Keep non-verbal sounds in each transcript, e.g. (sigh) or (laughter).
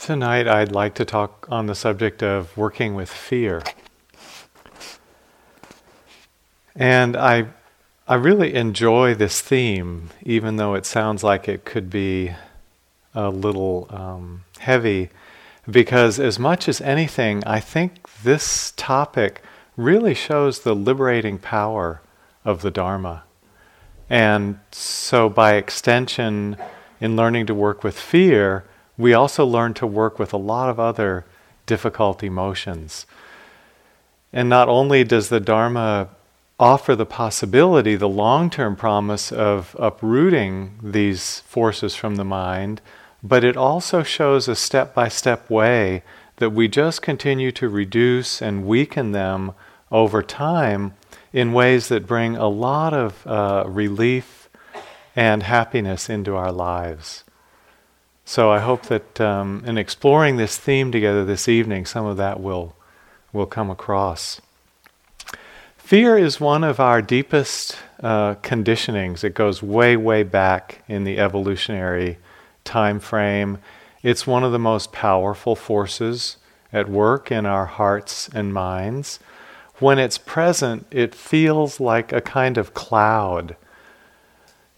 Tonight, I'd like to talk on the subject of working with fear. And I, I really enjoy this theme, even though it sounds like it could be a little um, heavy, because as much as anything, I think this topic really shows the liberating power of the Dharma. And so, by extension, in learning to work with fear, we also learn to work with a lot of other difficult emotions. And not only does the Dharma offer the possibility, the long term promise of uprooting these forces from the mind, but it also shows a step by step way that we just continue to reduce and weaken them over time in ways that bring a lot of uh, relief and happiness into our lives. So I hope that um, in exploring this theme together this evening, some of that will, will come across. Fear is one of our deepest uh, conditionings. It goes way, way back in the evolutionary time frame. It's one of the most powerful forces at work in our hearts and minds. When it's present, it feels like a kind of cloud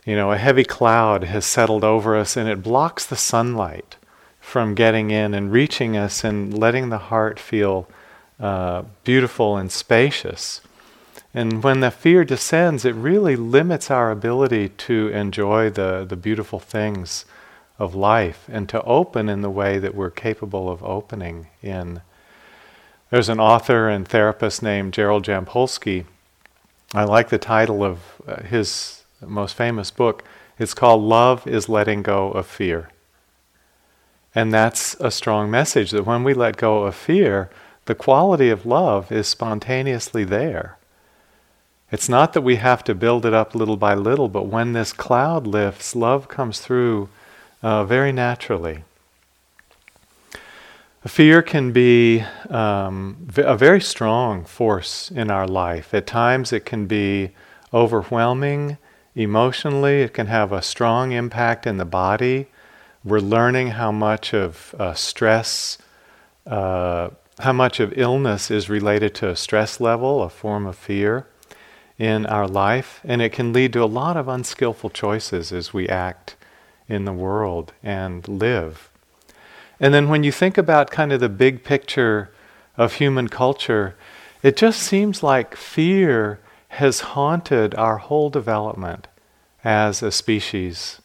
you know, a heavy cloud has settled over us and it blocks the sunlight from getting in and reaching us and letting the heart feel uh, beautiful and spacious. And when the fear descends, it really limits our ability to enjoy the, the beautiful things of life and to open in the way that we're capable of opening in. There's an author and therapist named Gerald Jampolsky. I like the title of uh, his most famous book. It's called Love is Letting Go of Fear. And that's a strong message that when we let go of fear, the quality of love is spontaneously there. It's not that we have to build it up little by little, but when this cloud lifts, love comes through uh, very naturally. Fear can be um, a very strong force in our life. At times, it can be overwhelming Emotionally, it can have a strong impact in the body. We're learning how much of uh, stress, uh, how much of illness is related to a stress level, a form of fear in our life. And it can lead to a lot of unskillful choices as we act in the world and live. And then when you think about kind of the big picture of human culture, it just seems like fear has haunted our whole development as a species.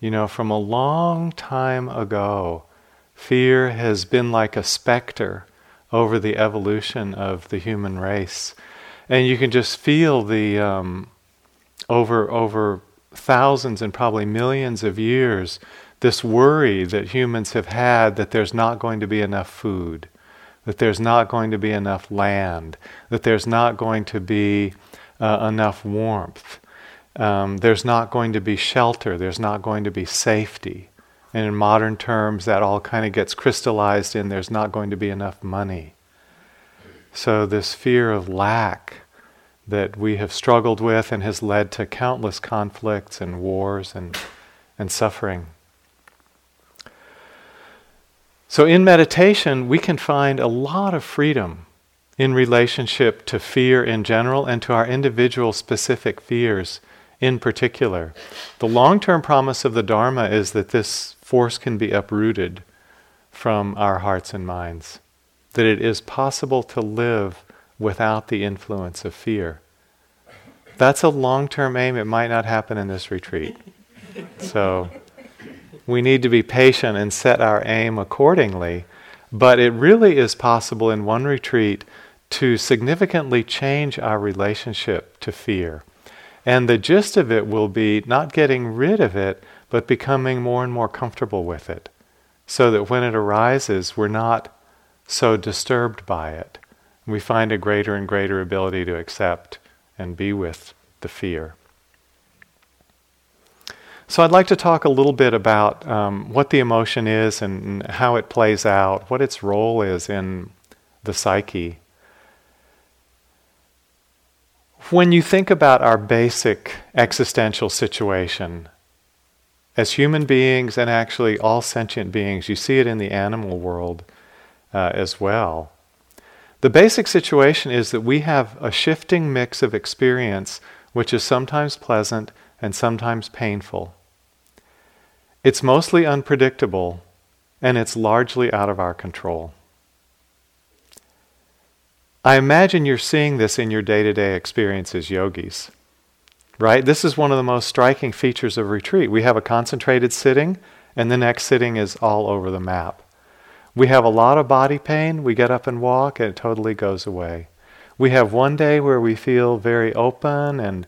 You know, from a long time ago, fear has been like a specter over the evolution of the human race. And you can just feel the, um, over, over thousands and probably millions of years, this worry that humans have had that there's not going to be enough food, that there's not going to be enough land, that there's not going to be uh, enough warmth. Um, there's not going to be shelter, there's not going to be safety. And in modern terms, that all kind of gets crystallized in there's not going to be enough money. So, this fear of lack that we have struggled with and has led to countless conflicts and wars and, and suffering. So, in meditation, we can find a lot of freedom in relationship to fear in general and to our individual specific fears in particular. The long term promise of the Dharma is that this force can be uprooted from our hearts and minds, that it is possible to live without the influence of fear. That's a long term aim. It might not happen in this retreat. So we need to be patient and set our aim accordingly. But it really is possible in one retreat to significantly change our relationship to fear. And the gist of it will be not getting rid of it, but becoming more and more comfortable with it. So that when it arises, we're not so disturbed by it. We find a greater and greater ability to accept and be with the fear. So, I'd like to talk a little bit about um, what the emotion is and how it plays out, what its role is in the psyche when you think about our basic existential situation, as human beings and actually all sentient beings. You see it in the animal world uh, as well. The basic situation is that we have a shifting mix of experience, which is sometimes pleasant and sometimes painful. It's mostly unpredictable, and it's largely out of our control. I imagine you're seeing this in your day to day experience as yogis, right? This is one of the most striking features of retreat. We have a concentrated sitting, and the next sitting is all over the map. We have a lot of body pain, we get up and walk, and it totally goes away. We have one day where we feel very open and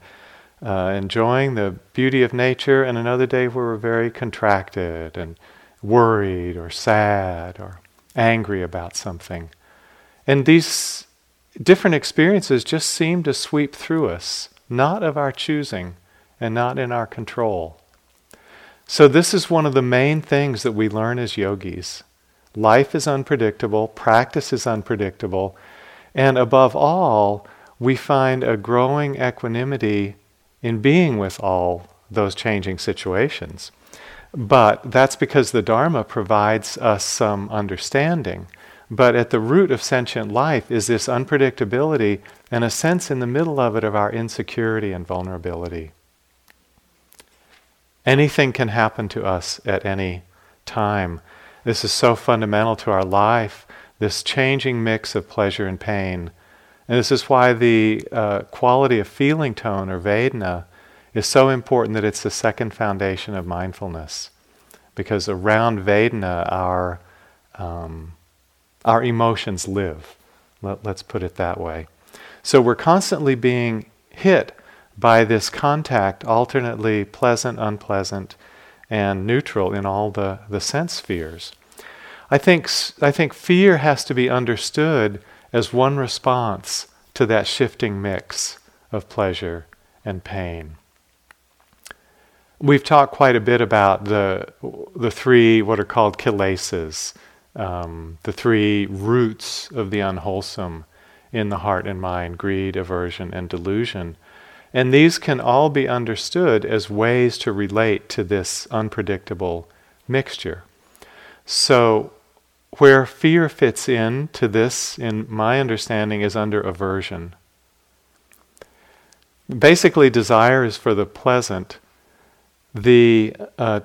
uh, enjoying the beauty of nature, and another day where we're very contracted and worried or sad or angry about something. And these different experiences just seem to sweep through us, not of our choosing and not in our control. So, this is one of the main things that we learn as yogis Life is unpredictable, practice is unpredictable, and above all, we find a growing equanimity in being with all those changing situations. But that's because the Dharma provides us some understanding. But at the root of sentient life is this unpredictability and a sense in the middle of it of our insecurity and vulnerability. Anything can happen to us at any time. This is so fundamental to our life, this changing mix of pleasure and pain. And this is why the uh, quality of feeling tone or Vedana is so important that it's the second foundation of mindfulness. Because around Vedana, our, um, our emotions live. Let, let's put it that way. So we're constantly being hit by this contact, alternately pleasant, unpleasant, and neutral in all the, the sense spheres. I think, I think fear has to be understood as one response to that shifting mix of pleasure and pain. We've talked quite a bit about the, the three, what are called kilesas, um, the three roots of the unwholesome in the heart and mind greed, aversion, and delusion. And these can all be understood as ways to relate to this unpredictable mixture. So, where fear fits in to this, in my understanding, is under aversion. Basically, desire is for the pleasant. The uh,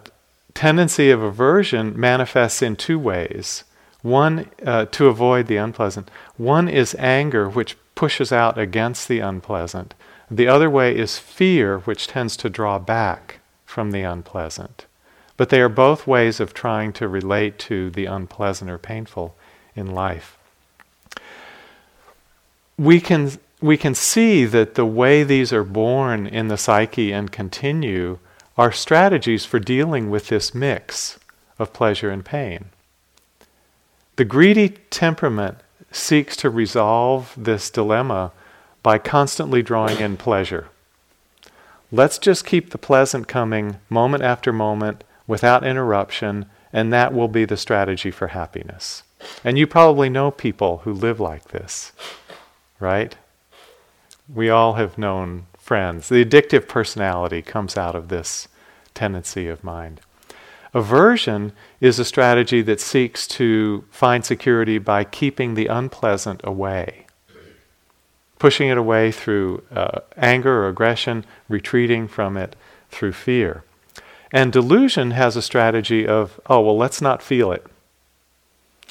tendency of aversion manifests in two ways. One, uh, to avoid the unpleasant. One is anger, which pushes out against the unpleasant. The other way is fear, which tends to draw back from the unpleasant. But they are both ways of trying to relate to the unpleasant or painful in life. We can, we can see that the way these are born in the psyche and continue are strategies for dealing with this mix of pleasure and pain. The greedy temperament seeks to resolve this dilemma by constantly drawing in pleasure. Let's just keep the pleasant coming moment after moment without interruption, and that will be the strategy for happiness. And you probably know people who live like this, right? We all have known friends. The addictive personality comes out of this tendency of mind. Aversion is a strategy that seeks to find security by keeping the unpleasant away pushing it away through uh, anger or aggression, retreating from it through fear. And delusion has a strategy of, oh, well, let's not feel it.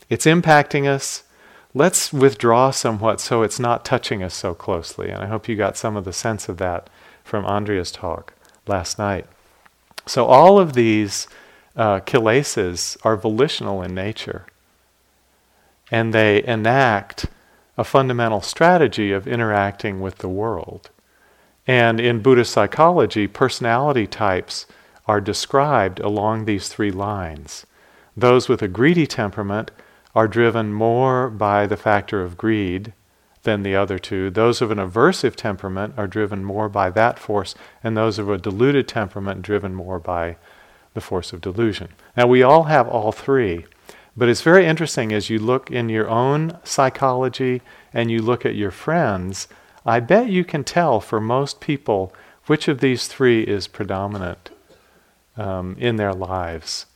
It's impacting us. Let's withdraw somewhat so it's not touching us so closely. And I hope you got some of the sense of that from Andrea's talk last night. So, all of these uh, kilesas are volitional in nature. And they enact a fundamental strategy of interacting with the world. And in Buddhist psychology, personality types are described along these three lines. Those with a greedy temperament are driven more by the factor of greed than the other two. Those of an aversive temperament are driven more by that force, and those of a deluded temperament driven more by the force of delusion. Now, we all have all three, but it's very interesting as you look in your own psychology and you look at your friends, I bet you can tell for most people which of these three is predominant um, in their lives.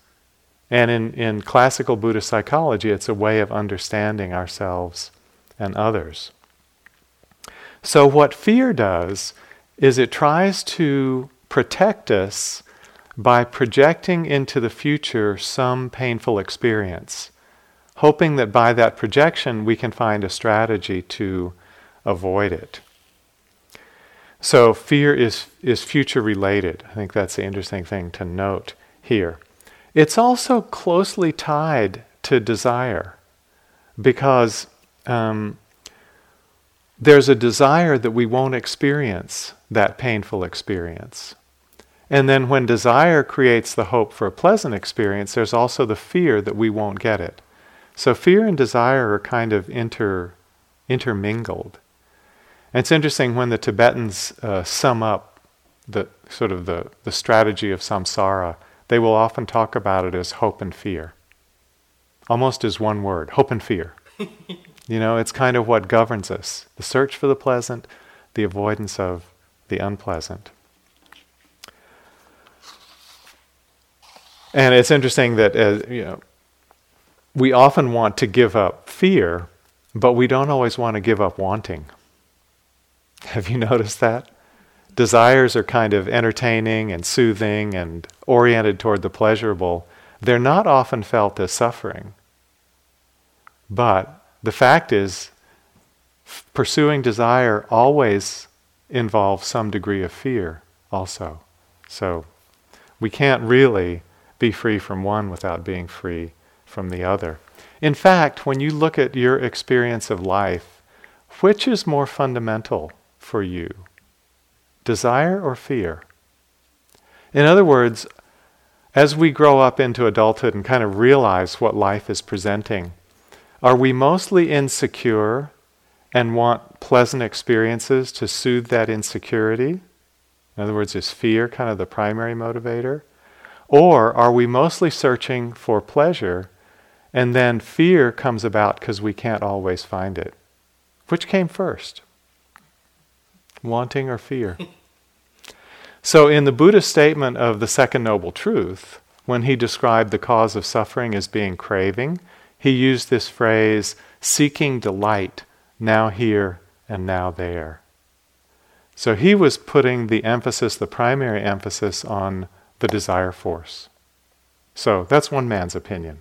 And in, in classical Buddhist psychology, it's a way of understanding ourselves and others. So, what fear does is it tries to protect us by projecting into the future some painful experience, hoping that by that projection we can find a strategy to avoid it. So, fear is, is future related. I think that's the interesting thing to note here. It's also closely tied to desire because um, there's a desire that we won't experience that painful experience. And then when desire creates the hope for a pleasant experience, there's also the fear that we won't get it. So fear and desire are kind of inter, intermingled. And it's interesting when the Tibetans uh, sum up the sort of the, the strategy of samsara, they will often talk about it as hope and fear. Almost as one word, hope and fear. (laughs) You know, it's kind of what governs us the search for the pleasant, the avoidance of the unpleasant. And it's interesting that, uh, you know, we often want to give up fear, but we don't always want to give up wanting. (laughs) Have you noticed that? Desires are kind of entertaining and soothing and oriented toward the pleasurable. They're not often felt as suffering. But the fact is, f- pursuing desire always involves some degree of fear, also. So we can't really be free from one without being free from the other. In fact, when you look at your experience of life, which is more fundamental for you? Desire or fear? In other words, as we grow up into adulthood and kind of realize what life is presenting, are we mostly insecure and want pleasant experiences to soothe that insecurity? In other words, is fear kind of the primary motivator? Or are we mostly searching for pleasure and then fear comes about because we can't always find it? Which came first? Wanting or fear? (laughs) so, in the Buddhist statement of the Second Noble Truth, when he described the cause of suffering as being craving, he used this phrase, seeking delight, now here and now there. So he was putting the emphasis, the primary emphasis, on the desire force. So that's one man's opinion.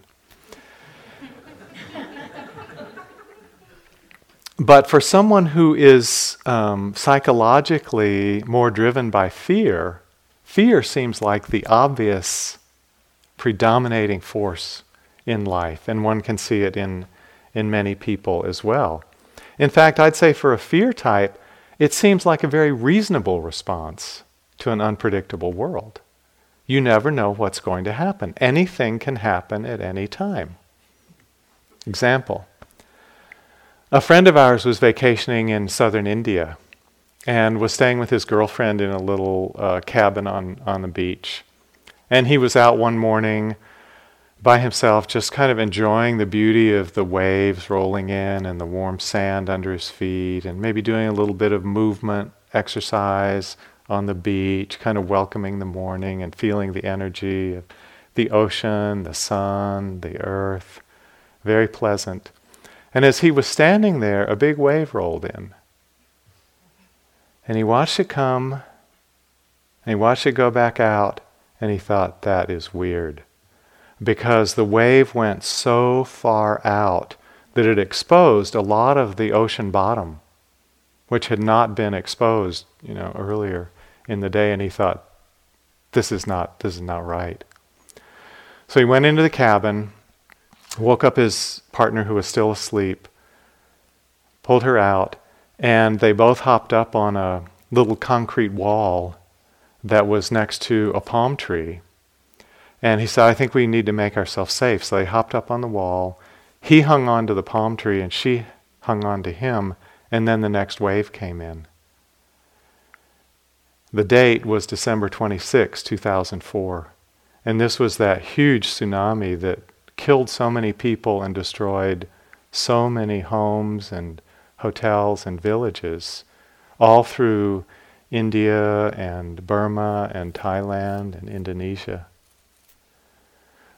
but for someone who is um, psychologically more driven by fear, fear seems like the obvious predominating force in life, and one can see it in, in many people as well. In fact, I'd say for a fear type, it seems like a very reasonable response to an unpredictable world. You never know what's going to happen. Anything can happen at any time. Example A friend of ours was vacationing in southern India and was staying with his girlfriend in a little uh, cabin on, on the beach. And he was out one morning by himself, just kind of enjoying the beauty of the waves rolling in and the warm sand under his feet, and maybe doing a little bit of movement exercise on the beach, kind of welcoming the morning and feeling the energy of the ocean, the sun, the earth. Very pleasant. And as he was standing there, a big wave rolled in. And he watched it come, and he watched it go back out, and he thought, that is weird because the wave went so far out that it exposed a lot of the ocean bottom, which had not been exposed, you know, earlier in the day. And he thought, this is not, this is not right. So he went into the cabin, woke up his partner who was still asleep, pulled her out, and they both hopped up on a little concrete wall that was next to a palm tree and he said, I think we need to make ourselves safe. So they hopped up on the wall. He hung on to the palm tree and she hung on to him. And then the next wave came in. The date was December 26, 2004. And this was that huge tsunami that killed so many people and destroyed so many homes and hotels and villages, all through India and Burma and Thailand and Indonesia.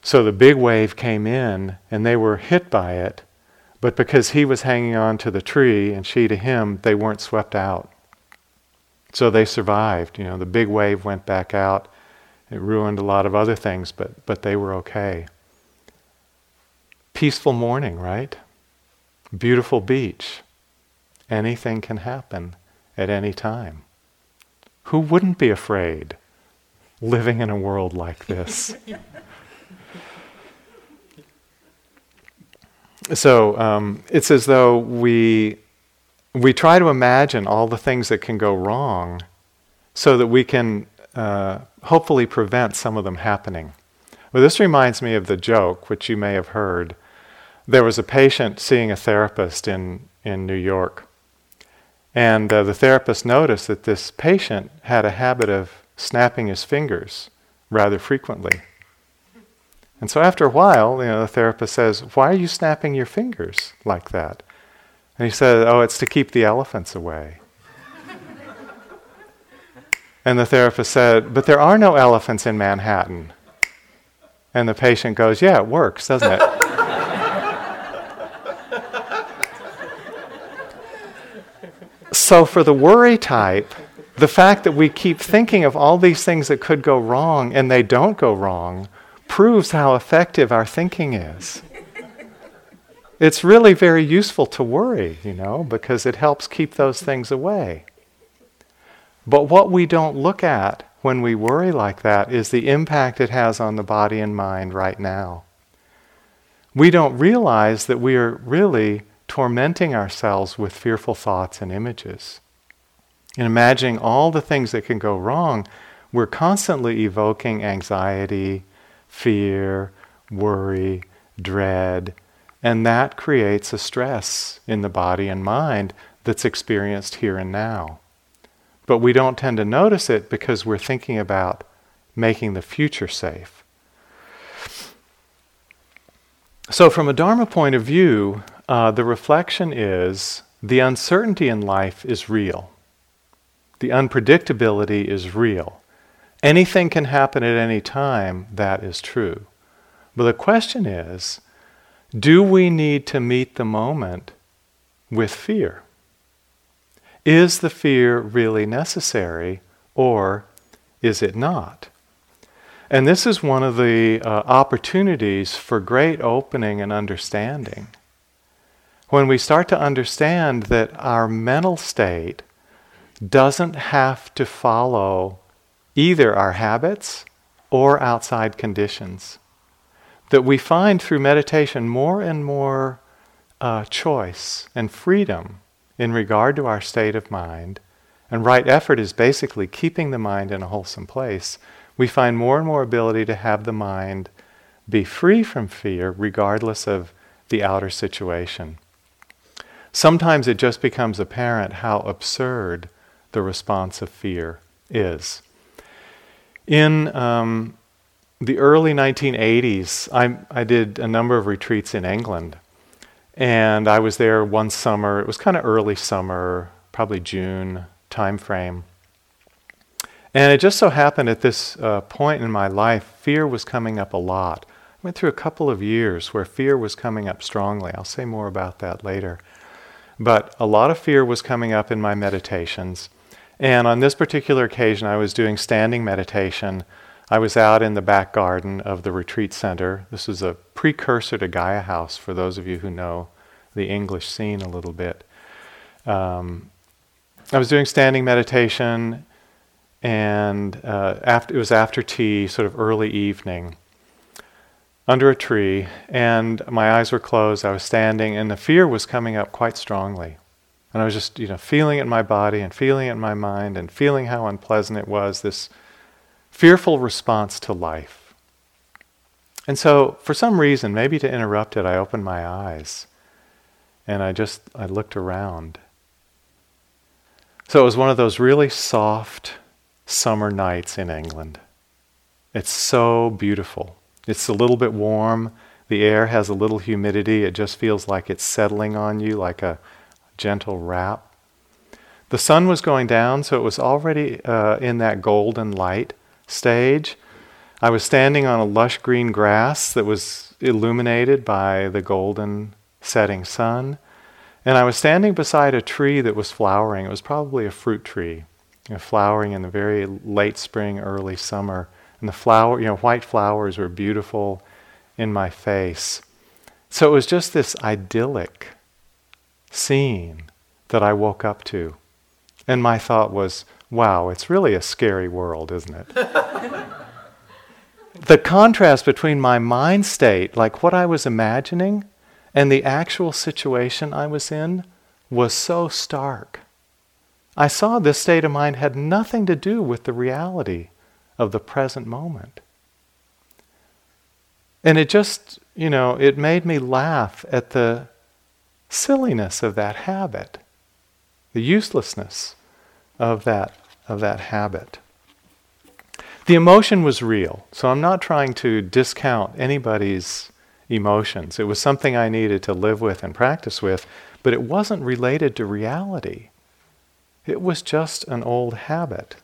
So the big wave came in and they were hit by it, but because he was hanging on to the tree and she to him, they weren't swept out. So they survived. You know, the big wave went back out. It ruined a lot of other things, but, but they were okay. Peaceful morning, right? Beautiful beach. Anything can happen at any time. Who wouldn't be afraid living in a world like this? (laughs) so um, it's as though we we try to imagine all the things that can go wrong so that we can uh, hopefully prevent some of them happening. Well, this reminds me of the joke, which you may have heard. There was a patient seeing a therapist in, in New York, and uh, the therapist noticed that this patient had a habit of snapping his fingers rather frequently. And so after a while, you know, the therapist says, Why are you snapping your fingers like that? And he said, Oh, it's to keep the elephants away. and the therapist said, But there are no elephants in Manhattan. And the patient goes, Yeah, it works, doesn't it? so for the worry type, the fact that we keep thinking of all these things that could go wrong and they don't go wrong proves how effective our thinking is it's really very useful to worry, you know, because it helps keep those things away. But what we don't look at when we worry like that is the impact it has on the body and mind right now. We don't realize that we are really tormenting ourselves with fearful thoughts and images. In imagining all the things that can go wrong, we're constantly evoking anxiety, fear, worry, dread, and that creates a stress in the body and mind that's experienced here and now. But we don't tend to notice it because we're thinking about making the future safe. So, from a Dharma point of view, uh, the reflection is the uncertainty in life is real. The unpredictability is real. Anything can happen at any time, that is true. But the question is do we need to meet the moment with fear? Is the fear really necessary or is it not? And this is one of the uh, opportunities for great opening and understanding. When we start to understand that our mental state doesn't have to follow either our habits or outside conditions that we find through meditation more and more uh, choice and freedom in regard to our state of mind. And right effort is basically keeping the mind in a wholesome place. We find more and more ability to have the mind be free from fear regardless of the outer situation. Sometimes it just becomes apparent how absurd the response of fear is. In um, the early 1980s, I, I did a number of retreats in England. And I was there one summer. It was kind of early summer, probably June time frame. And it just so happened at this uh, point in my life, fear was coming up a lot. I went through a couple of years where fear was coming up strongly. I'll say more about that later. But a lot of fear was coming up in my meditations. And on this particular occasion, I was doing standing meditation I was out in the back garden of the retreat center. This is a precursor to Gaia House for those of you who know the English scene a little bit. Um, I was doing standing meditation, and uh, after, it was after tea, sort of early evening, under a tree, and my eyes were closed. I was standing, and the fear was coming up quite strongly. And I was just, you know, feeling it in my body and feeling it in my mind and feeling how unpleasant it was, this fearful response to life. And so, for some reason, maybe to interrupt it, I opened my eyes and I just I looked around. So it was one of those really soft summer nights in England. It's so beautiful. It's a little bit warm. The air has a little humidity. It just feels like it's settling on you like a gentle wrap. The sun was going down, so it was already uh, in that golden light stage. I was standing on a lush green grass that was illuminated by the golden setting sun. And I was standing beside a tree that was flowering. It was probably a fruit tree, you know, flowering in the very late spring, early summer. And the flower, you know, white flowers were beautiful in my face. So it was just this idyllic scene that I woke up to. And my thought was, wow, it's really a scary world, isn't it? (laughs) the contrast between my mind state, like what I was imagining, and the actual situation I was in was so stark. I saw this state of mind had nothing to do with the reality of the present moment. And it just, you know, it made me laugh at the silliness of that habit, the uselessness of that, of that habit. The emotion was real, so I'm not trying to discount anybody's emotions. It was something I needed to live with and practice with, but it wasn't related to reality. It was just an old habit.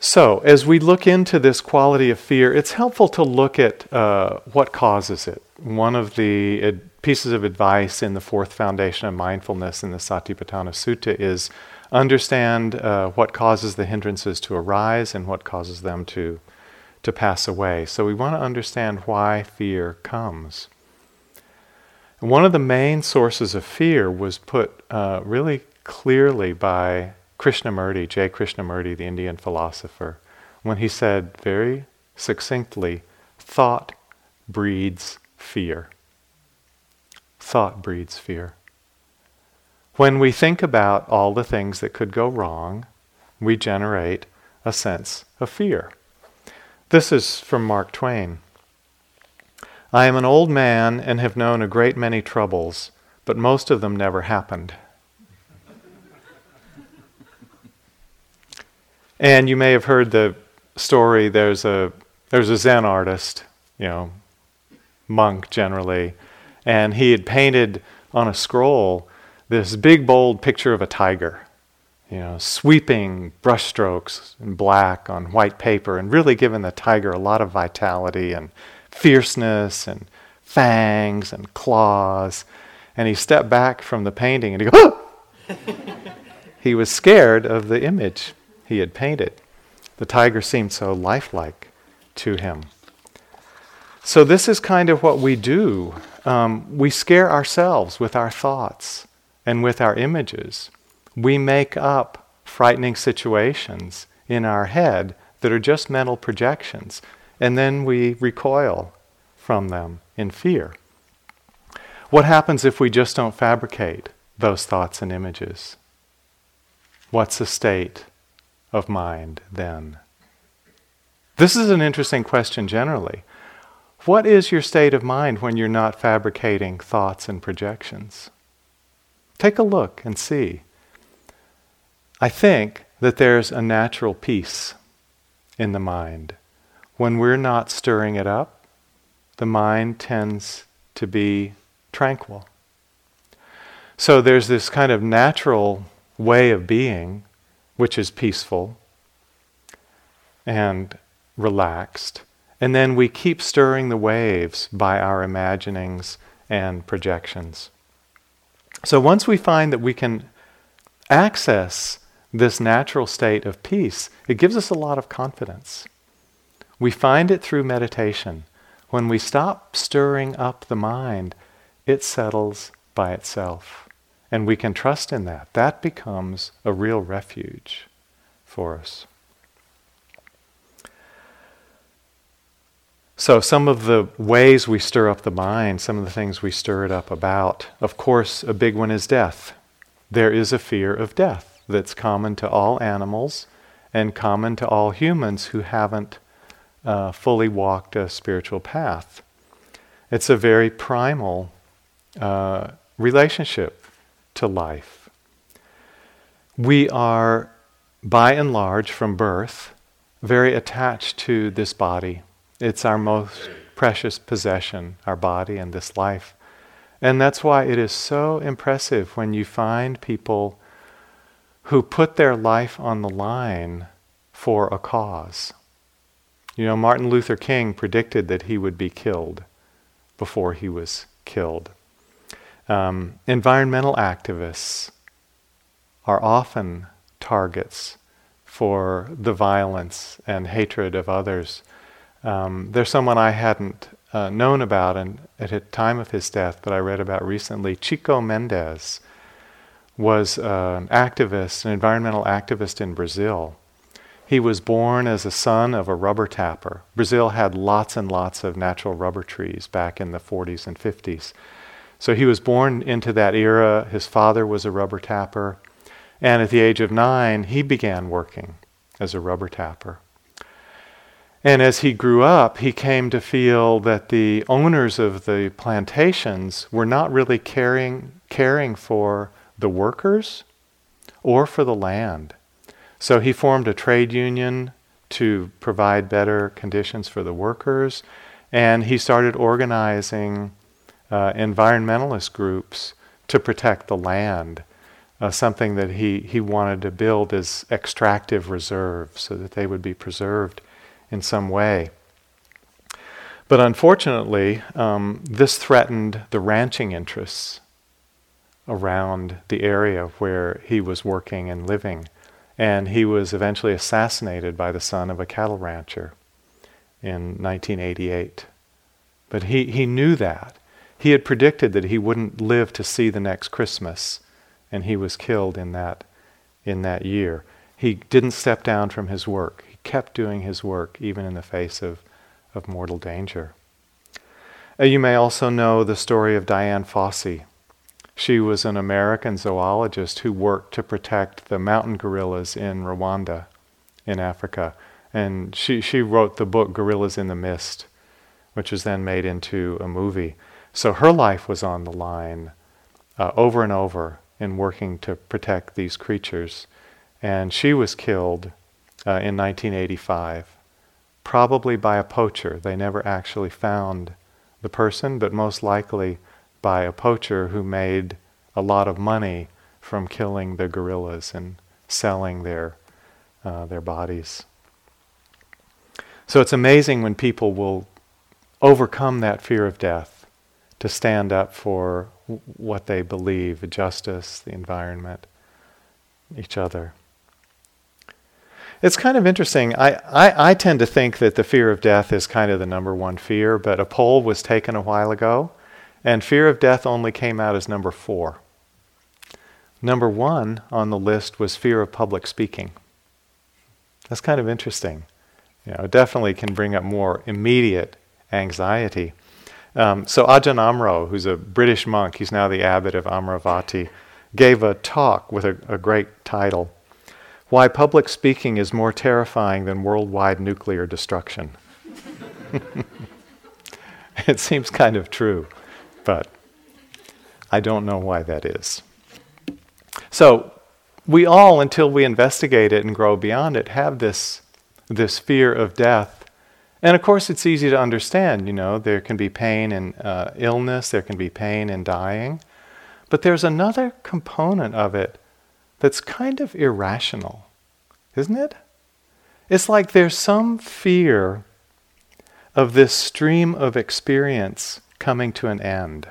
So, as we look into this quality of fear, it's helpful to look at uh, what causes it. One of the ad- pieces of advice in the fourth foundation of mindfulness in the Satipatthana Sutta is understand uh, what causes the hindrances to arise and what causes them to to pass away. So we want to understand why fear comes. One of the main sources of fear was put uh, really clearly by Krishnamurti, J. Krishnamurti, the Indian philosopher, when he said very succinctly, thought breeds fear. Thought breeds fear. When we think about all the things that could go wrong, we generate a sense of fear. This is from Mark Twain. I am an old man and have known a great many troubles, but most of them never happened. and you may have heard the story there's a there's a Zen artist, you know, monk generally, and he had painted on a scroll this big bold picture of a tiger you know, sweeping brushstrokes in black on white paper and really giving the tiger a lot of vitality and fierceness and fangs and claws. And he stepped back from the painting and he goes, (laughs) ah! he was scared of the image he had painted. The tiger seemed so lifelike to him. So, this is kind of what we do. Um, we scare ourselves with our thoughts and with our images we make up frightening situations in our head that are just mental projections, and then we recoil from them in fear. What happens if we just don't fabricate those thoughts and images? What's the state of mind then? This is an interesting question generally. What is your state of mind when you're not fabricating thoughts and projections? Take a look and see. I think that there's a natural peace in the mind. When we're not stirring it up, the mind tends to be tranquil. So there's this kind of natural way of being which is peaceful and relaxed. And then we keep stirring the waves by our imaginings and projections. So once we find that we can access this natural state of peace, it gives us a lot of confidence. We find it through meditation. When we stop stirring up the mind, it settles by itself. And we can trust in that. That becomes a real refuge for us. So, some of the ways we stir up the mind, some of the things we stir it up about, of course, a big one is death. There is a fear of death that's common to all animals and common to all humans who haven't uh, fully walked a spiritual path. It's a very primal uh, relationship to life. We are, by and large, from birth, very attached to this body. It's our most precious possession, our body and this life. And that's why it is so impressive when you find people who put their life on the line for a cause. You know, Martin Luther King predicted that he would be killed before he was killed. Um, environmental activists are often targets for the violence and hatred of others. Um, there's someone I hadn't uh, known about and at the time of his death, but I read about recently. Chico Mendes was uh, an activist, an environmental activist in Brazil. He was born as a son of a rubber tapper. Brazil had lots and lots of natural rubber trees back in the 40s and 50s. So he was born into that era. His father was a rubber tapper. And at the age of nine, he began working as a rubber tapper. And as he grew up, he came to feel that the owners of the plantations were not really caring, caring for the workers or for the land. So he formed a trade union to provide better conditions for the workers, and he started organizing uh, environmentalist groups to protect the land. Uh, something that he, he wanted to build as extractive reserves so that they would be preserved in some way. But unfortunately, um, this threatened the ranching interests around the area where he was working and living. And he was eventually assassinated by the son of a cattle rancher in 1988. But he, he knew that. He had predicted that he wouldn't live to see the next Christmas, and he was killed in that, in that year. He didn't step down from his work. Kept doing his work, even in the face of, of mortal danger. Uh, you may also know the story of Dian Fossey. She was an American zoologist who worked to protect the mountain gorillas in Rwanda, in Africa. And she, she wrote the book Gorillas in the Mist, which was then made into a movie. So her life was on the line uh, over and over in working to protect these creatures. And she was killed uh, in 1985, probably by a poacher. They never actually found the person, but most likely by a poacher who made a lot of money from killing the gorillas and selling their, uh, their bodies. So it's amazing when people will overcome that fear of death to stand up for what they believe justice, the environment, each other. It's kind of interesting. I, I, I, tend to think that the fear of death is kind of the number one fear, but a poll was taken a while ago and fear of death only came out as number four. Number one on the list was fear of public speaking. That's kind of interesting. You know, it definitely can bring up more immediate anxiety. Um, so Ajahn Amaro, who's a British monk, he's now the abbot of Amaravati, gave a talk with a, a great title, Why Public Speaking is More Terrifying Than Worldwide Nuclear Destruction. (laughs) it seems kind of true but I don't know why that is. So, we all, until we investigate it and grow beyond it, have this, this fear of death. And of course, it's easy to understand. You know, there can be pain in uh, illness, there can be pain in dying. But there's another component of it that's kind of irrational, isn't it? It's like there's some fear of this stream of experience coming to an end.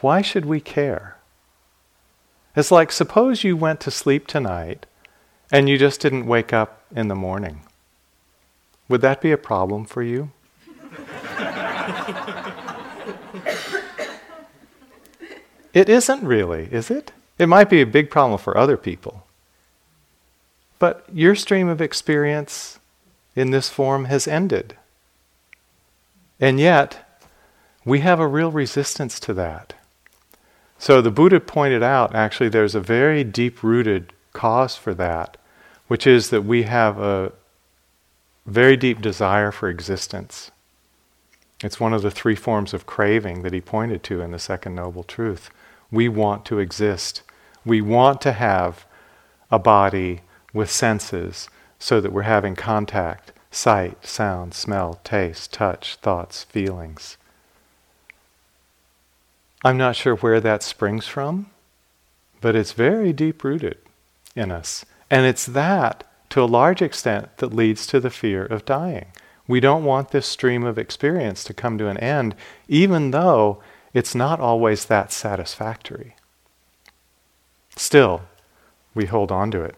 Why should we care? It's like suppose you went to sleep tonight and you just didn't wake up in the morning. Would that be a problem for you? (laughs) it isn't really, is it? It might be a big problem for other people. But your stream of experience in this form has ended. And yet, we have a real resistance to that. So the Buddha pointed out actually there's a very deep rooted cause for that, which is that we have a very deep desire for existence. It's one of the three forms of craving that he pointed to in the Second Noble Truth. We want to exist. We want to have a body with senses so that we're having contact sight, sound, smell, taste, touch, thoughts, feelings. I'm not sure where that springs from, but it's very deep rooted in us. And it's that, to a large extent, that leads to the fear of dying. We don't want this stream of experience to come to an end, even though it's not always that satisfactory. Still, we hold on to it.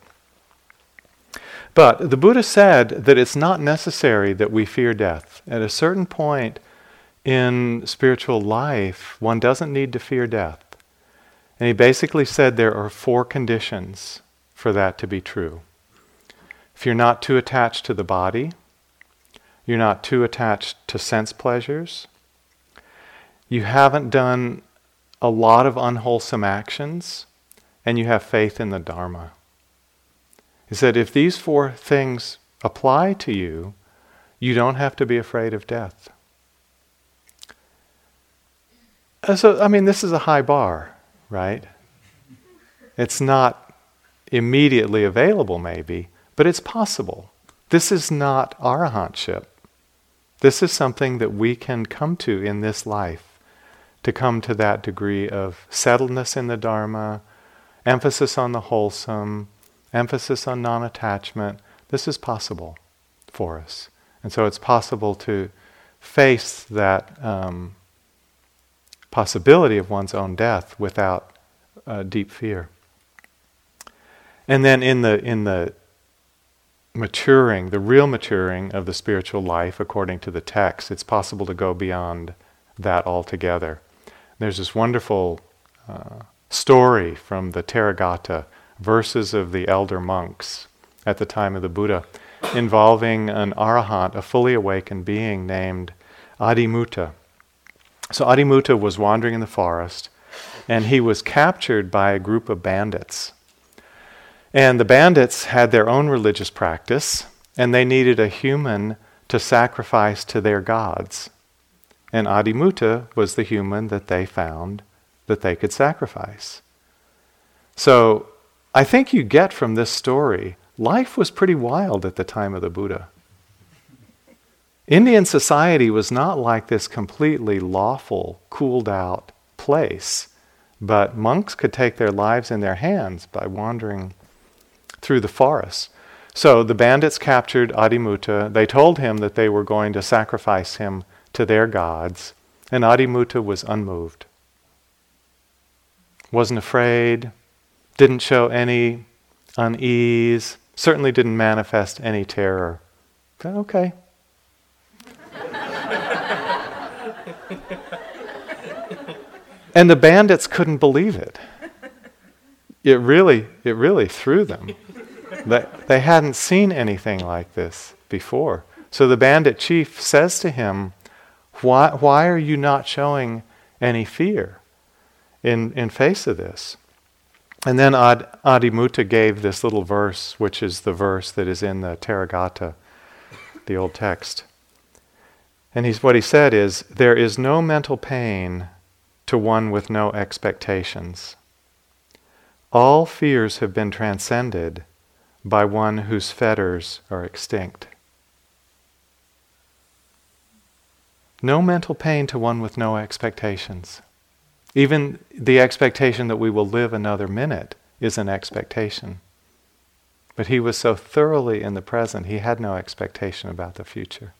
But the Buddha said that it's not necessary that we fear death. At a certain point in spiritual life, one doesn't need to fear death. And he basically said there are four conditions for that to be true. If you're not too attached to the body, you're not too attached to sense pleasures, you haven't done a lot of unwholesome actions, and you have faith in the Dharma. He said, if these four things apply to you, you don't have to be afraid of death. Uh, so, I mean, this is a high bar, right? It's not immediately available, maybe, but it's possible. This is not arahantship. This is something that we can come to in this life, to come to that degree of settledness in the Dharma, emphasis on the wholesome, emphasis on non attachment. This is possible for us. And so it's possible to face that um, possibility of one's own death without uh, deep fear. And then in the in the maturing, the real maturing of the spiritual life, according to the text, it's possible to go beyond that altogether. There's this wonderful uh, story from the Theragatha, verses of the elder monks at the time of the Buddha, involving an arahant, a fully awakened being named Adimutta. So Adimutta was wandering in the forest, and he was captured by a group of bandits. And the bandits had their own religious practice, and they needed a human to sacrifice to their gods. And Adimutta was the human that they found that they could sacrifice. So I think you get from this story life was pretty wild at the time of the Buddha. Indian society was not like this completely lawful, cooled out place, but monks could take their lives in their hands by wandering through the forest. So the bandits captured Adimutta. They told him that they were going to sacrifice him to their gods, and Adimutta was unmoved. Wasn't afraid, didn't show any unease, certainly didn't manifest any terror. Okay. (laughs) and the bandits couldn't believe it. It really, it really threw them. they, they hadn't seen anything like this before. So the bandit chief says to him, Why, why are you not showing any fear in, in face of this? And then Ad, Adimutta gave this little verse, which is the verse that is in the Theragatha, the old text. And he's, what he said is, There is no mental pain to one with no expectations. All fears have been transcended by one whose fetters are extinct. No mental pain to one with no expectations. Even the expectation that we will live another minute is an expectation. But he was so thoroughly in the present, he had no expectation about the future.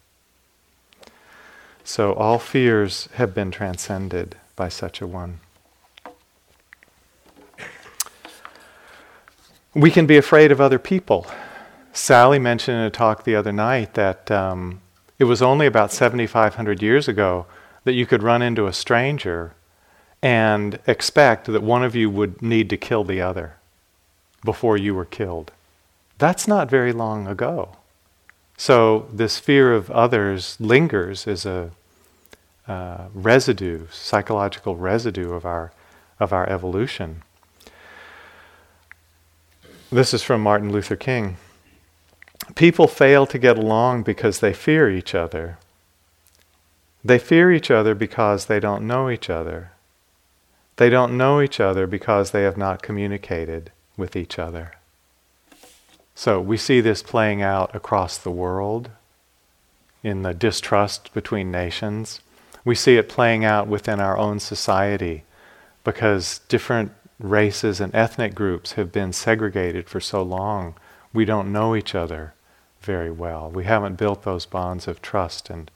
So all fears have been transcended by such a one. We can be afraid of other people. Sally mentioned in a talk the other night that um, it was only about 7,500 years ago that you could run into a stranger and expect that one of you would need to kill the other before you were killed. That's not very long ago. So, this fear of others lingers as a uh, residue, psychological residue of our, of our evolution. This is from Martin Luther King. People fail to get along because they fear each other. They fear each other because they don't know each other. They don't know each other because they have not communicated with each other. So we see this playing out across the world in the distrust between nations. We see it playing out within our own society because different races and ethnic groups have been segregated for so long. We don't know each other very well. We haven't built those bonds of trust and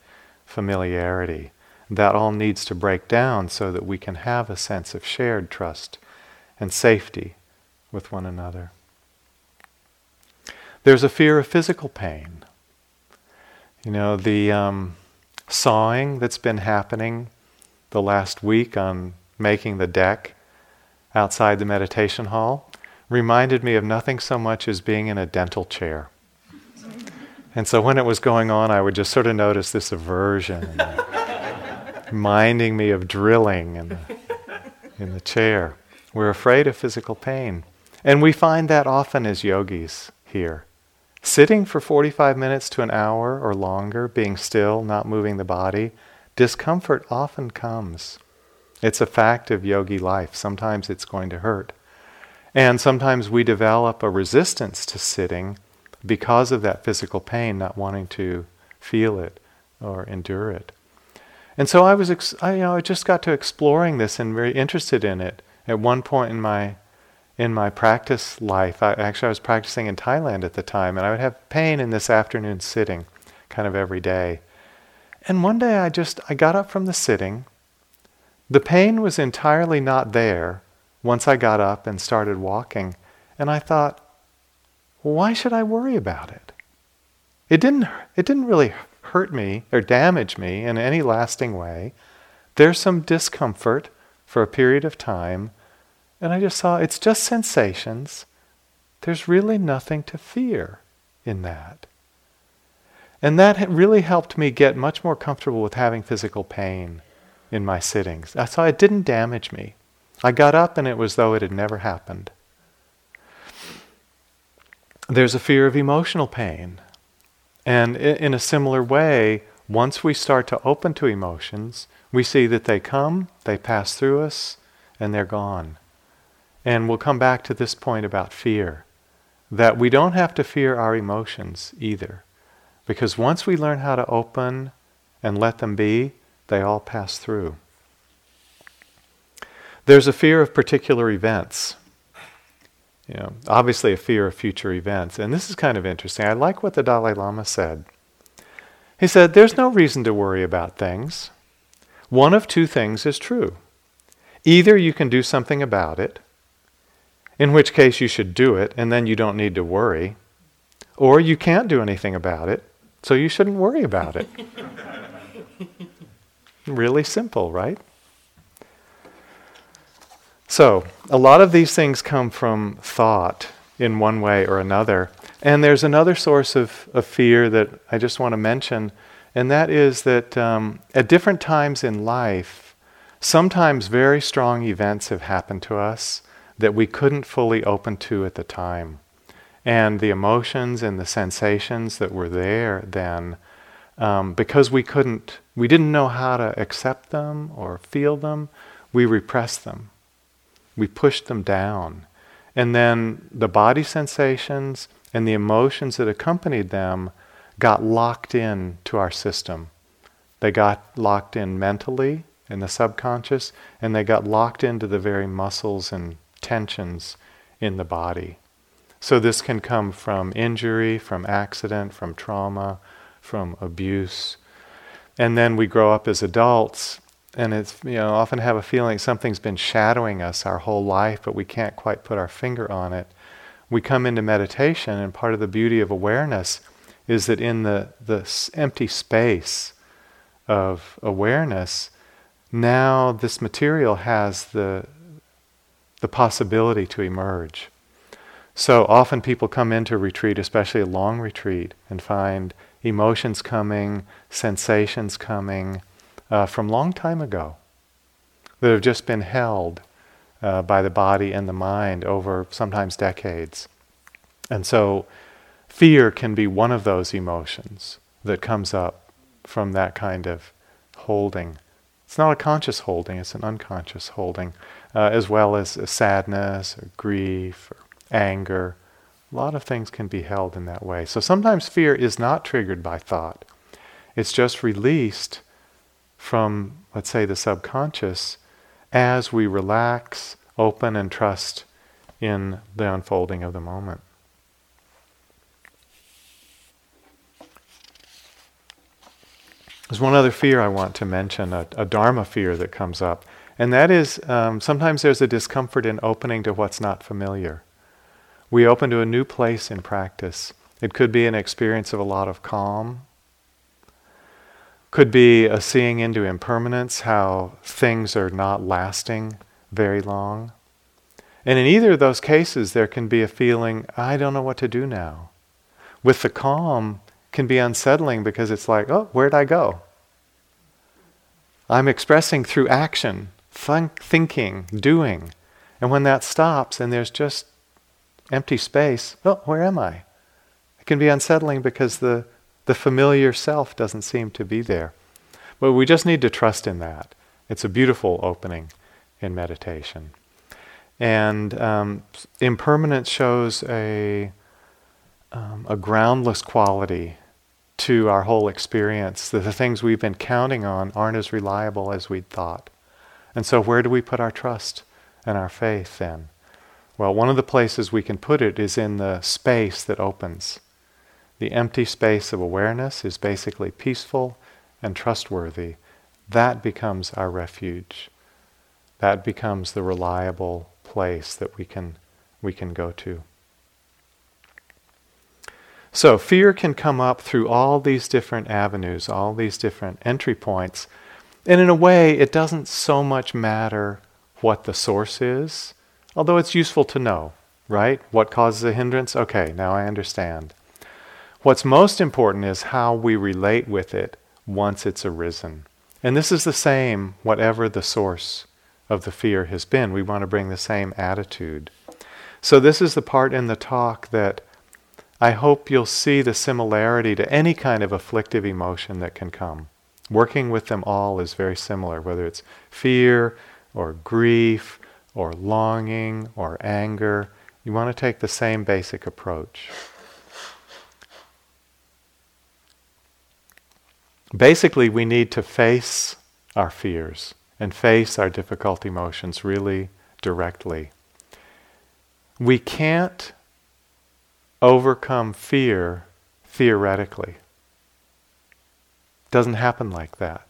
familiarity. That all needs to break down so that we can have a sense of shared trust and safety with one another. There's a fear of physical pain. You know, the um, sawing that's been happening the last week on making the deck outside the meditation hall reminded me of nothing so much as being in a dental chair. And so when it was going on, I would just sort of notice this aversion, reminding me of drilling in the, (laughs) in the chair. We're afraid of physical pain. And we find that often as yogis here. Sitting for 45 minutes to an hour or longer, being still, not moving the body, discomfort often comes. It's a fact of yogi life. Sometimes it's going to hurt. And sometimes we develop a resistance to sitting because of that physical pain, not wanting to feel it or endure it. And so I was, ex- I, you know, I just got to exploring this and very interested in it. At one point in my in my practice life, I, actually I was practicing in Thailand at the time, and I would have pain in this afternoon sitting, kind of every day. And one day I just I got up from the sitting. The pain was entirely not there once I got up and started walking, and I thought, why should I worry about it? It didn't, it didn't really hurt me or damage me in any lasting way. There's some discomfort for a period of time, and I just saw it's just sensations. There's really nothing to fear in that. And that really helped me get much more comfortable with having physical pain in my sittings. I saw it didn't damage me. I got up and it was though it had never happened. There's a fear of emotional pain. And in a similar way, once we start to open to emotions, we see that they come, they pass through us, and they're gone. And we'll come back to this point about fear that we don't have to fear our emotions either. Because once we learn how to open and let them be, they all pass through. There's a fear of particular events. You know, obviously a fear of future events. And this is kind of interesting. I like what the Dalai Lama said. He said, There's no reason to worry about things. One of two things is true. Either you can do something about it, in which case you should do it, and then you don't need to worry, or you can't do anything about it, so you shouldn't worry about it. (laughs) really simple, right? So, a lot of these things come from thought in one way or another. And there's another source of, of fear that I just want to mention, and that is that um, at different times in life, sometimes very strong events have happened to us that we couldn't fully open to at the time. And the emotions and the sensations that were there then, um, because we couldn't, we didn't know how to accept them or feel them, we repressed them. We pushed them down. And then the body sensations and the emotions that accompanied them got locked in to our system. They got locked in mentally in the subconscious, and they got locked into the very muscles and tensions in the body. So this can come from injury, from accident, from trauma, from abuse. And then we grow up as adults and it's you know often have a feeling something's been shadowing us our whole life but we can't quite put our finger on it. We come into meditation and part of the beauty of awareness is that in the the empty space of awareness now this material has the the possibility to emerge. So often people come into retreat especially a long retreat and find emotions coming sensations coming uh, from long time ago that have just been held uh, by the body and the mind over sometimes decades. And so fear can be one of those emotions that comes up from that kind of holding. It's not a conscious holding, it's an unconscious holding, uh, as well as sadness or grief or anger. A lot of things can be held in that way. So sometimes fear is not triggered by thought, it's just released from, let's say, the subconscious as we relax, open, and trust in the unfolding of the moment. There's one other fear I want to mention, a, a Dharma fear that comes up, and that is um, sometimes there's a discomfort in opening to what's not familiar. We open to a new place in practice. It could be an experience of a lot of calm, could be a seeing into impermanence, how things are not lasting very long. And in either of those cases, there can be a feeling, I don't know what to do now. With the calm, can be unsettling because it's like, oh, where'd I go? I'm expressing through action, think, thinking, doing. And when that stops and there's just empty space, oh, where am I? It can be unsettling because the the familiar self doesn't seem to be there. But we just need to trust in that. It's a beautiful opening in meditation. And um, impermanence shows a, um, a groundless quality to our whole experience, that the things we've been counting on aren't as reliable as we'd thought. And so, where do we put our trust and our faith then? Well, one of the places we can put it is in the space that opens. The empty space of awareness is basically peaceful and trustworthy. That becomes our refuge. That becomes the reliable place that we can, we can go to. So, fear can come up through all these different avenues, all these different entry points. And in a way, it doesn't so much matter what the source is, although it's useful to know, right? What causes a hindrance? Okay, now I understand. What's most important is how we relate with it once it's arisen. And this is the same, whatever the source of the fear has been. We want to bring the same attitude. So, this is the part in the talk that I hope you'll see the similarity to any kind of afflictive emotion that can come. Working with them all is very similar, whether it's fear or grief or longing or anger. You want to take the same basic approach. Basically, we need to face our fears and face our difficult emotions really directly. We can't overcome fear theoretically. Doesn't happen like that.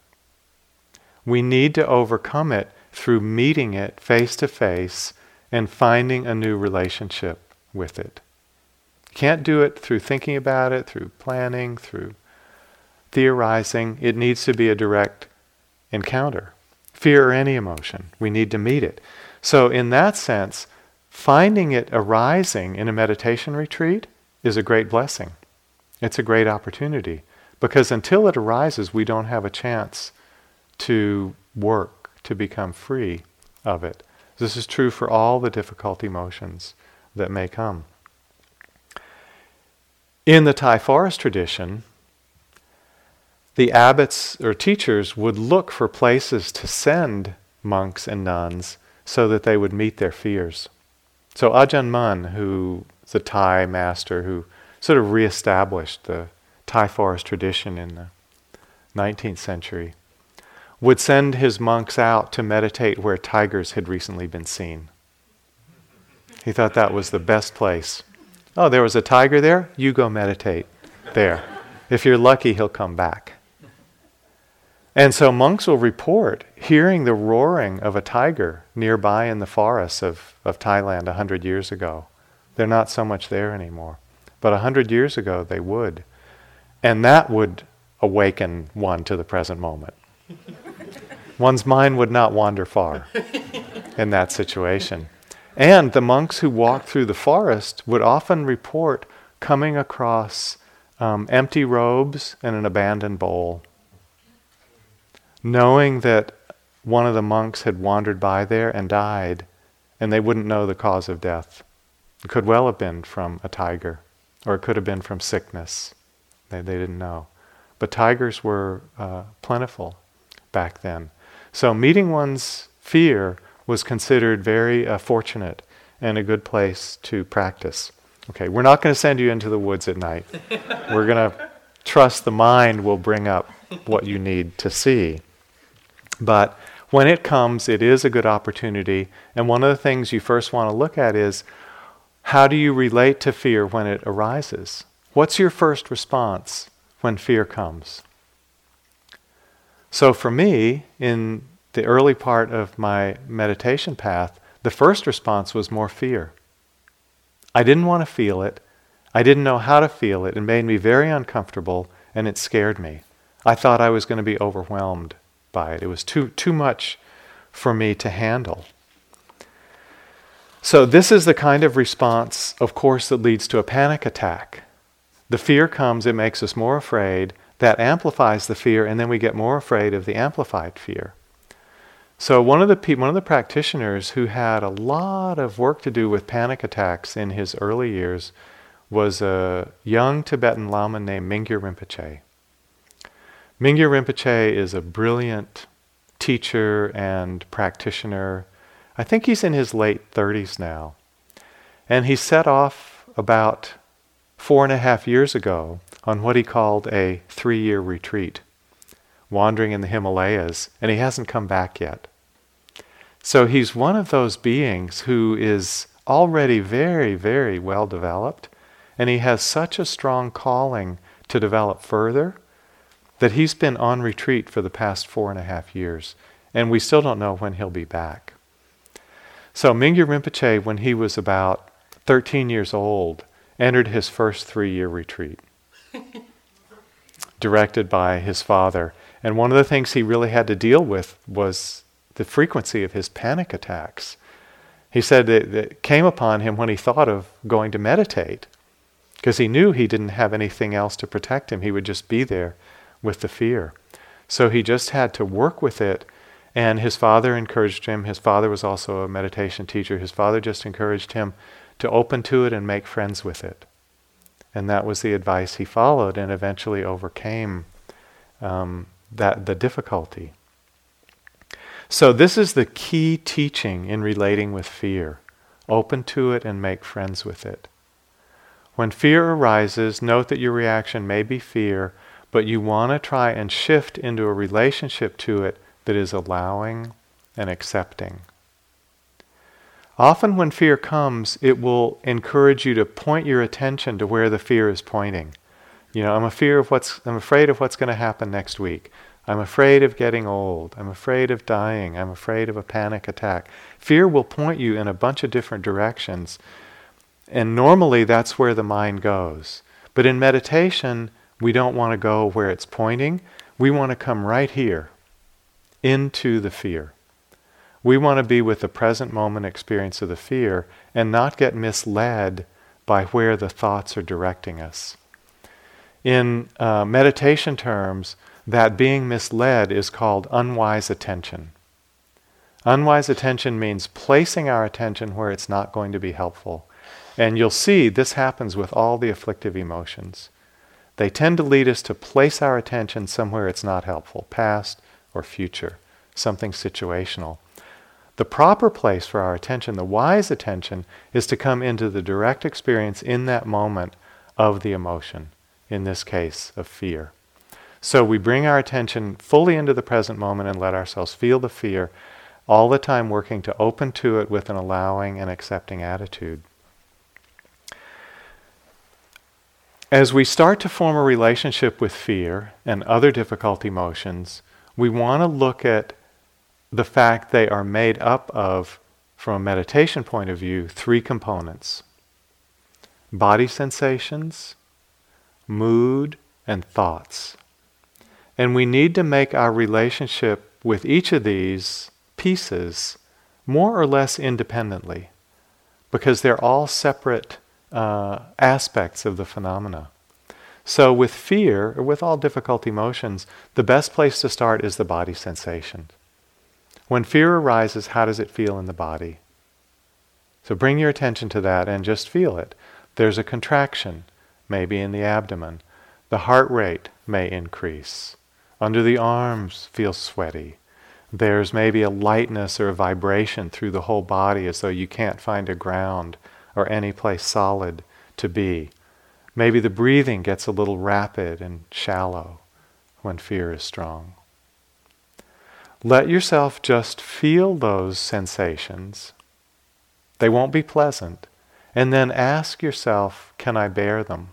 We need to overcome it through meeting it face to face and finding a new relationship with it. Can't do it through thinking about it, through planning, through theorizing. It needs to be a direct encounter. Fear or any emotion, we need to meet it. So, in that sense, finding it arising in a meditation retreat is a great blessing. It's a great opportunity because until it arises, we don't have a chance to work to become free of it. This is true for all the difficult emotions that may come. In the Thai forest tradition, the abbots or teachers would look for places to send monks and nuns so that they would meet their fears. So Ajahn Mun, who a Thai master who sort of reestablished the Thai forest tradition in the 19th century, would send his monks out to meditate where tigers had recently been seen. He thought that was the best place. Oh, there was a tiger there? You go meditate there. If you're lucky, he'll come back. And so monks will report hearing the roaring of a tiger nearby in the forests of, of Thailand a hundred years ago. They're not so much there anymore. But a hundred years ago they would. And that would awaken one to the present moment. (laughs) One's mind would not wander far (laughs) in that situation. And the monks who walked through the forest would often report coming across um, empty robes and an abandoned bowl knowing that one of the monks had wandered by there and died, and they wouldn't know the cause of death. It could well have been from a tiger, or it could have been from sickness. They, they didn't know. But tigers were uh, plentiful back then. So meeting one's fear was considered very uh, fortunate and a good place to practice. Okay, we're not going to send you into the woods at night. (laughs) we're going to trust the mind will bring up what you need to see. But when it comes, it is a good opportunity. And one of the things you first want to look at is how do you relate to fear when it arises? What's your first response when fear comes? So, for me, in the early part of my meditation path, the first response was more fear. I didn't want to feel it. I didn't know how to feel it. It made me very uncomfortable and it scared me. I thought I was going to be overwhelmed by it. It was too, too much for me to handle. So, this is the kind of response, of course, that leads to a panic attack. The fear comes, it makes us more afraid. That amplifies the fear, and then we get more afraid of the amplified fear. So one of the pe- one of the practitioners who had a lot of work to do with panic attacks in his early years was a young Tibetan Lama named Mingyur Rinpoche. Mingyur Rinpoche is a brilliant teacher and practitioner. I think he's in his late 30s now. And he set off about four and a half years ago on what he called a three year retreat, wandering in the Himalayas, and he hasn't come back yet. So he's one of those beings who is already very, very well developed, and he has such a strong calling to develop further that he's been on retreat for the past four and a half years, and we still don't know when he'll be back. So Mingyur Rinpoche, when he was about 13 years old, entered his first three year retreat, directed by his father. And one of the things he really had to deal with was the frequency of his panic attacks. He said that it came upon him when he thought of going to meditate, because he knew he didn't have anything else to protect him. He would just be there with the fear. So he just had to work with it. And his father encouraged him. His father was also a meditation teacher. His father just encouraged him to open to it and make friends with it. And that was the advice he followed and eventually overcame um, that the difficulty. So this is the key teaching in relating with fear. Open to it and make friends with it. When fear arises, note that your reaction may be fear, but you want to try and shift into a relationship to it that is allowing and accepting. Often, when fear comes, it will encourage you to point your attention to where the fear is pointing. You know, I'm a fear of what's I'm afraid of what's going to happen next week. I'm afraid of getting old. I'm afraid of dying. I'm afraid of a panic attack. Fear will point you in a bunch of different directions. And normally that's where the mind goes. But in meditation, we don't want to go where it's pointing. We want to come right here into the fear. We want to be with the present moment experience of the fear and not get misled by where the thoughts are directing us. In uh, meditation terms, that being misled is called unwise attention. Unwise attention means placing our attention where it's not going to be helpful. And you'll see this happens with all the afflictive emotions. They tend to lead us to place our attention somewhere it's not helpful, past or future, something situational. The proper place for our attention, the wise attention, is to come into the direct experience in that moment of the emotion, in this case, of fear. So we bring our attention fully into the present moment and let ourselves feel the fear, all the time working to open to it with an allowing and accepting attitude. As we start to form a relationship with fear and other difficult emotions, we want to look at the fact they are made up of, from a meditation point of view, three components body sensations, mood, and thoughts. And we need to make our relationship with each of these pieces more or less independently because they're all separate uh, aspects of the phenomena. So, with fear, or with all difficult emotions, the best place to start is the body sensation. When fear arises, how does it feel in the body? So, bring your attention to that and just feel it. There's a contraction, maybe in the abdomen. The heart rate may increase. Under the arms, feel sweaty. There's maybe a lightness or a vibration through the whole body as though you can't find a ground or any place solid to be. Maybe the breathing gets a little rapid and shallow when fear is strong. Let yourself just feel those sensations. They won't be pleasant. And then ask yourself, can I bear them?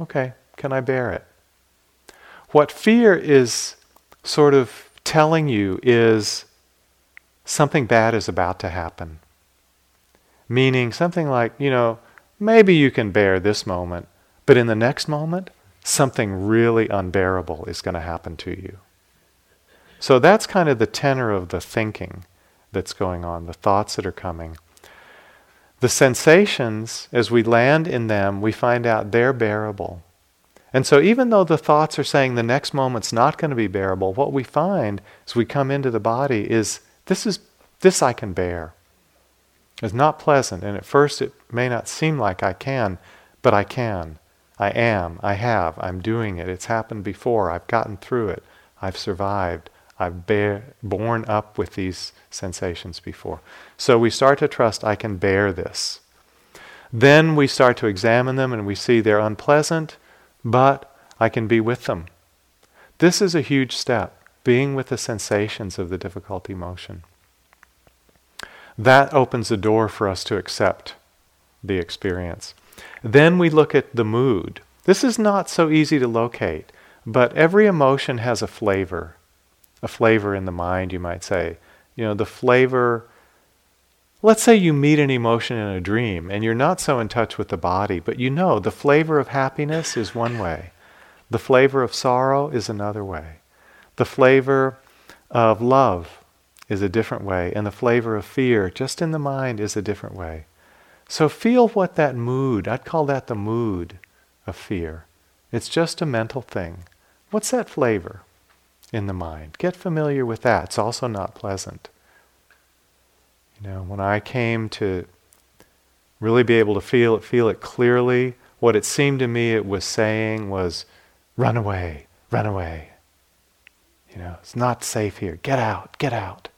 Okay, can I bear it? What fear is sort of telling you is something bad is about to happen. Meaning something like, you know, maybe you can bear this moment, but in the next moment, something really unbearable is going to happen to you. So that's kind of the tenor of the thinking that's going on, the thoughts that are coming. The sensations, as we land in them, we find out they're bearable. And so, even though the thoughts are saying the next moment's not going to be bearable, what we find as we come into the body is this is this I can bear. It's not pleasant, and at first it may not seem like I can, but I can. I am. I have. I'm doing it. It's happened before. I've gotten through it. I've survived. I've bear, borne up with these sensations before. So we start to trust I can bear this. Then we start to examine them and we see they're unpleasant, but I can be with them. This is a huge step, being with the sensations of the difficult emotion. That opens the door for us to accept the experience. Then we look at the mood. This is not so easy to locate, but every emotion has a flavor a flavor in the mind, you might say. You know, the flavor. Let's say you meet an emotion in a dream and you're not so in touch with the body, but you know the flavor of happiness is one way, the flavor of sorrow is another way, the flavor of love is a different way, and the flavor of fear, just in the mind, is a different way. So feel what that mood, I'd call that the mood of fear. It's just a mental thing. What's that flavor? in the mind. Get familiar with that. It's also not pleasant. You know, when I came to really be able to feel it, feel it clearly, what it seemed to me it was saying was, run away, run away. You know, it's not safe here. Get out, get out.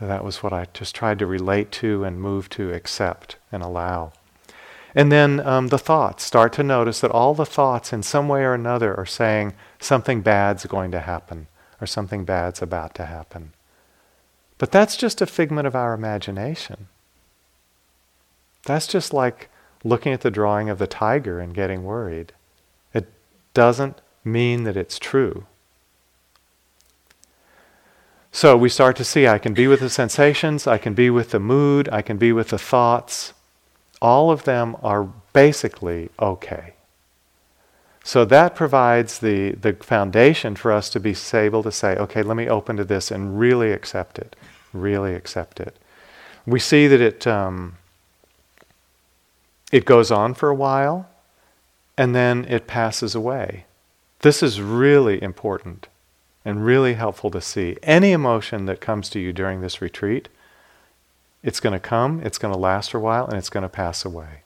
So that was what I just tried to relate to and move to accept and allow. And then um, the thoughts. Start to notice that all the thoughts, in some way or another, are saying something bad's going to happen or something bad's about to happen. But that's just a figment of our imagination. That's just like looking at the drawing of the tiger and getting worried. It doesn't mean that it's true. So we start to see I can be with the sensations, I can be with the mood, I can be with the thoughts all of them are basically okay. So that provides the, the foundation for us to be able to say, okay, let me open to this and really accept it. Really accept it. We see that it, um, it goes on for a while and then it passes away. This is really important and really helpful to see. Any emotion that comes to you during this retreat it's going to come, it's going to last a while, and it's going to pass away.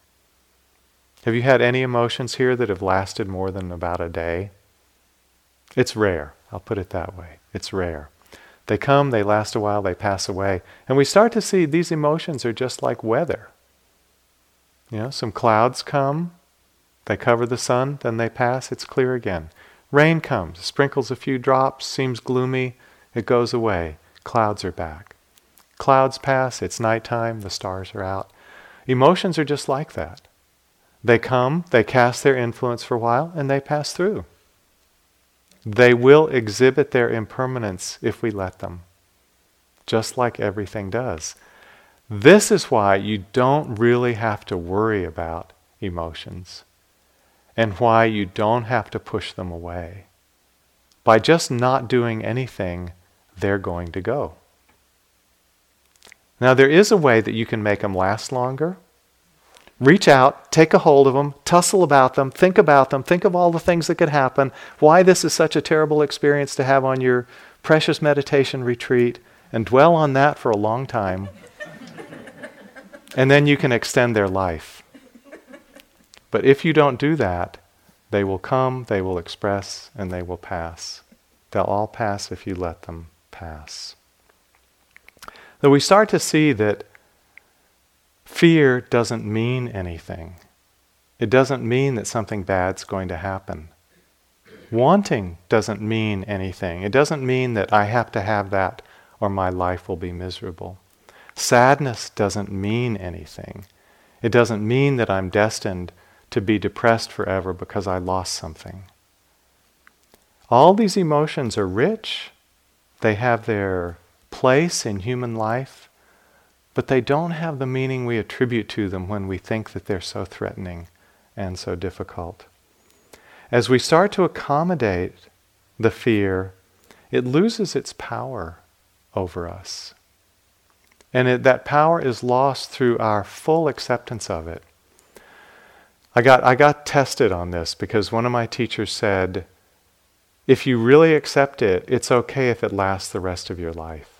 Have you had any emotions here that have lasted more than about a day? It's rare. I'll put it that way. It's rare. They come, they last a while, they pass away. And we start to see these emotions are just like weather. You know, some clouds come, they cover the sun, then they pass, it's clear again. Rain comes, sprinkles a few drops, seems gloomy, it goes away. Clouds are back. Clouds pass, it's nighttime, the stars are out. Emotions are just like that. They come, they cast their influence for a while, and they pass through. They will exhibit their impermanence if we let them, just like everything does. This is why you don't really have to worry about emotions and why you don't have to push them away. By just not doing anything, they're going to go. Now, there is a way that you can make them last longer. Reach out, take a hold of them, tussle about them, think about them, think of all the things that could happen, why this is such a terrible experience to have on your precious meditation retreat, and dwell on that for a long time. (laughs) and then you can extend their life. But if you don't do that, they will come, they will express, and they will pass. They'll all pass if you let them pass. That we start to see that fear doesn't mean anything. It doesn't mean that something bad's going to happen. Wanting doesn't mean anything. It doesn't mean that I have to have that or my life will be miserable. Sadness doesn't mean anything. It doesn't mean that I'm destined to be depressed forever because I lost something. All these emotions are rich, they have their place in human life, but they don't have the meaning we attribute to them when we think that they're so threatening and so difficult. As we start to accommodate the fear, it loses its power over us. And it, that power is lost through our full acceptance of it. I got, I got tested on this because one of my teachers said, if you really accept it, it's okay if it lasts the rest of your life.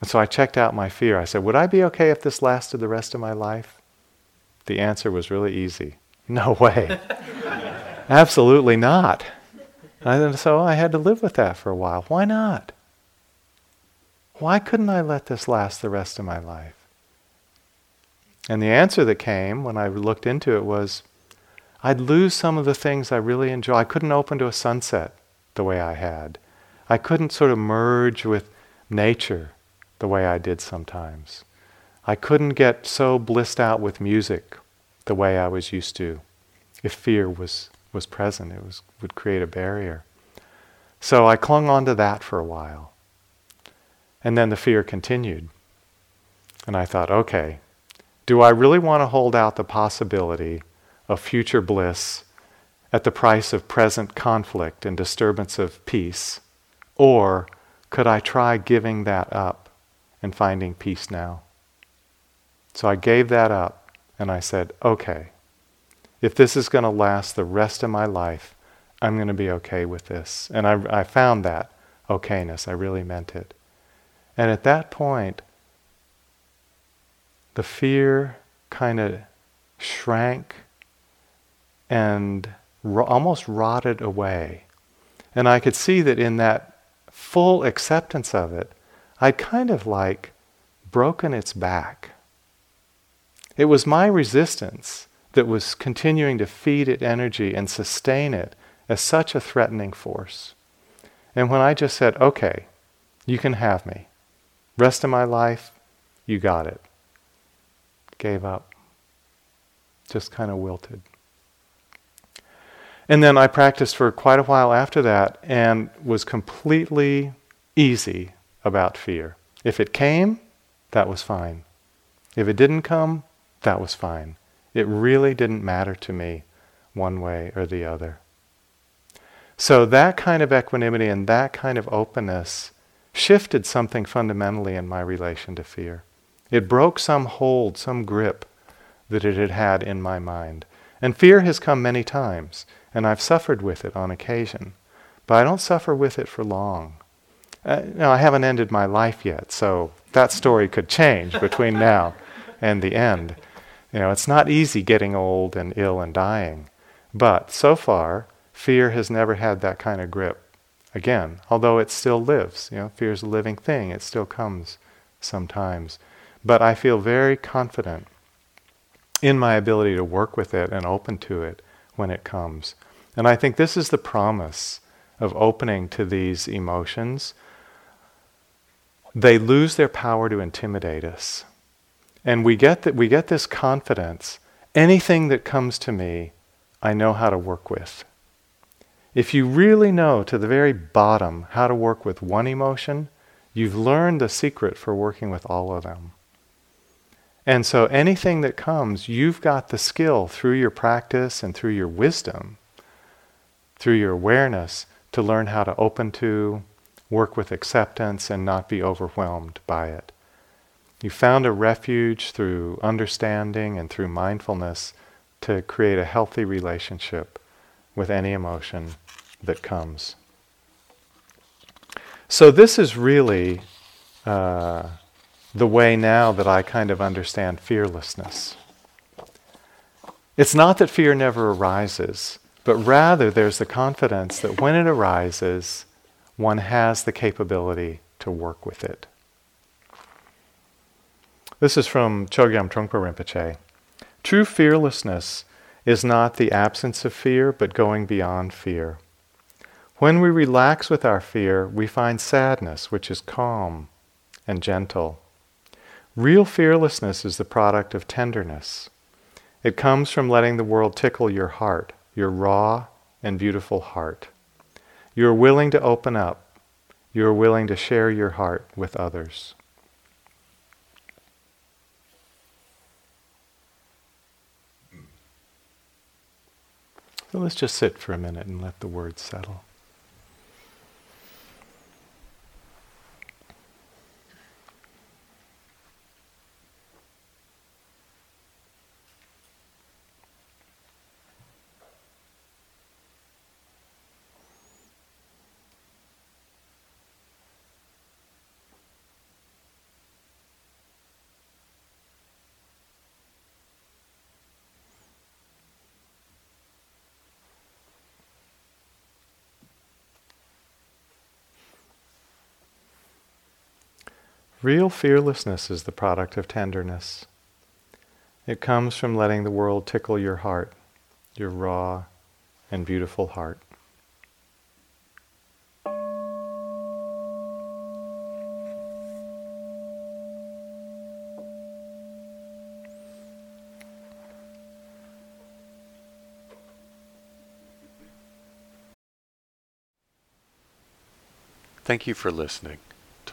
And so I checked out my fear. I said, Would I be okay if this lasted the rest of my life? The answer was really easy (laughs) no way. (laughs) Absolutely not. And so I had to live with that for a while. Why not? Why couldn't I let this last the rest of my life? And the answer that came when I looked into it was I'd lose some of the things I really enjoy. I couldn't open to a sunset the way I had. I couldn't sort of merge with nature the way I did sometimes. I couldn't get so blissed out with music the way I was used to. If fear was, was present, it was, would create a barrier. So I clung on to that for a while. And then the fear continued. And I thought, okay, do I really want to hold out the possibility of future bliss at the price of present conflict and disturbance of peace? Or could I try giving that up and finding peace now? So I gave that up and I said, okay, if this is going to last the rest of my life, I'm going to be okay with this. And I, I found that okayness. I really meant it. And at that point, the fear kind of shrank and ro- almost rotted away. And I could see that in that full acceptance of it, I'd kind of like broken its back. It was my resistance that was continuing to feed it energy and sustain it as such a threatening force. And when I just said, okay, you can have me, Rest of my life, you got it. Gave up. Just kind of wilted. And then I practiced for quite a while after that and was completely easy about fear. If it came, that was fine. If it didn't come, that was fine. It really didn't matter to me one way or the other. So that kind of equanimity and that kind of openness shifted something fundamentally in my relation to fear. It broke some hold, some grip that it had had in my mind. And fear has come many times, and I've suffered with it on occasion. But I don't suffer with it for long. Uh, know, I haven't ended my life yet, so that story could change between now and the end. You know, it's not easy getting old and ill and dying. But so far, fear has never had that kind of grip again, although it still lives. You know, fear is a living thing, it still comes sometimes. But I feel very confident in my ability to work with it and open to it when it comes. And I think this is the promise of opening to these emotions. They lose their power to intimidate us. And we get that we get this confidence. Anything that comes to me, I know how to work with. If you really know to the very bottom how to work with one emotion, you've learned the secret for working with all of them. And so anything that comes, you've got the skill through your practice and through your wisdom, through your awareness, to learn how to open to, work with acceptance, and not be overwhelmed by it. You found a refuge through understanding and through mindfulness to create a healthy relationship with any emotion that comes. So, this is really uh, the way now that I kind of understand fearlessness. It's not that fear never arises, but rather there's the confidence that when it arises, one has the capability to work with it. This is from Chogyam Trungpa Rinpoche. True fearlessness is not the absence of fear, but going beyond fear. When we relax with our fear, we find sadness, which is calm and gentle. Real fearlessness is the product of tenderness. It comes from letting the world tickle your heart, your raw and beautiful heart. You are willing to open up. You are willing to share your heart with others. So let's just sit for a minute and let the words settle. Real fearlessness is the product of tenderness. It comes from letting the world tickle your heart, your raw and beautiful heart. Thank you for listening.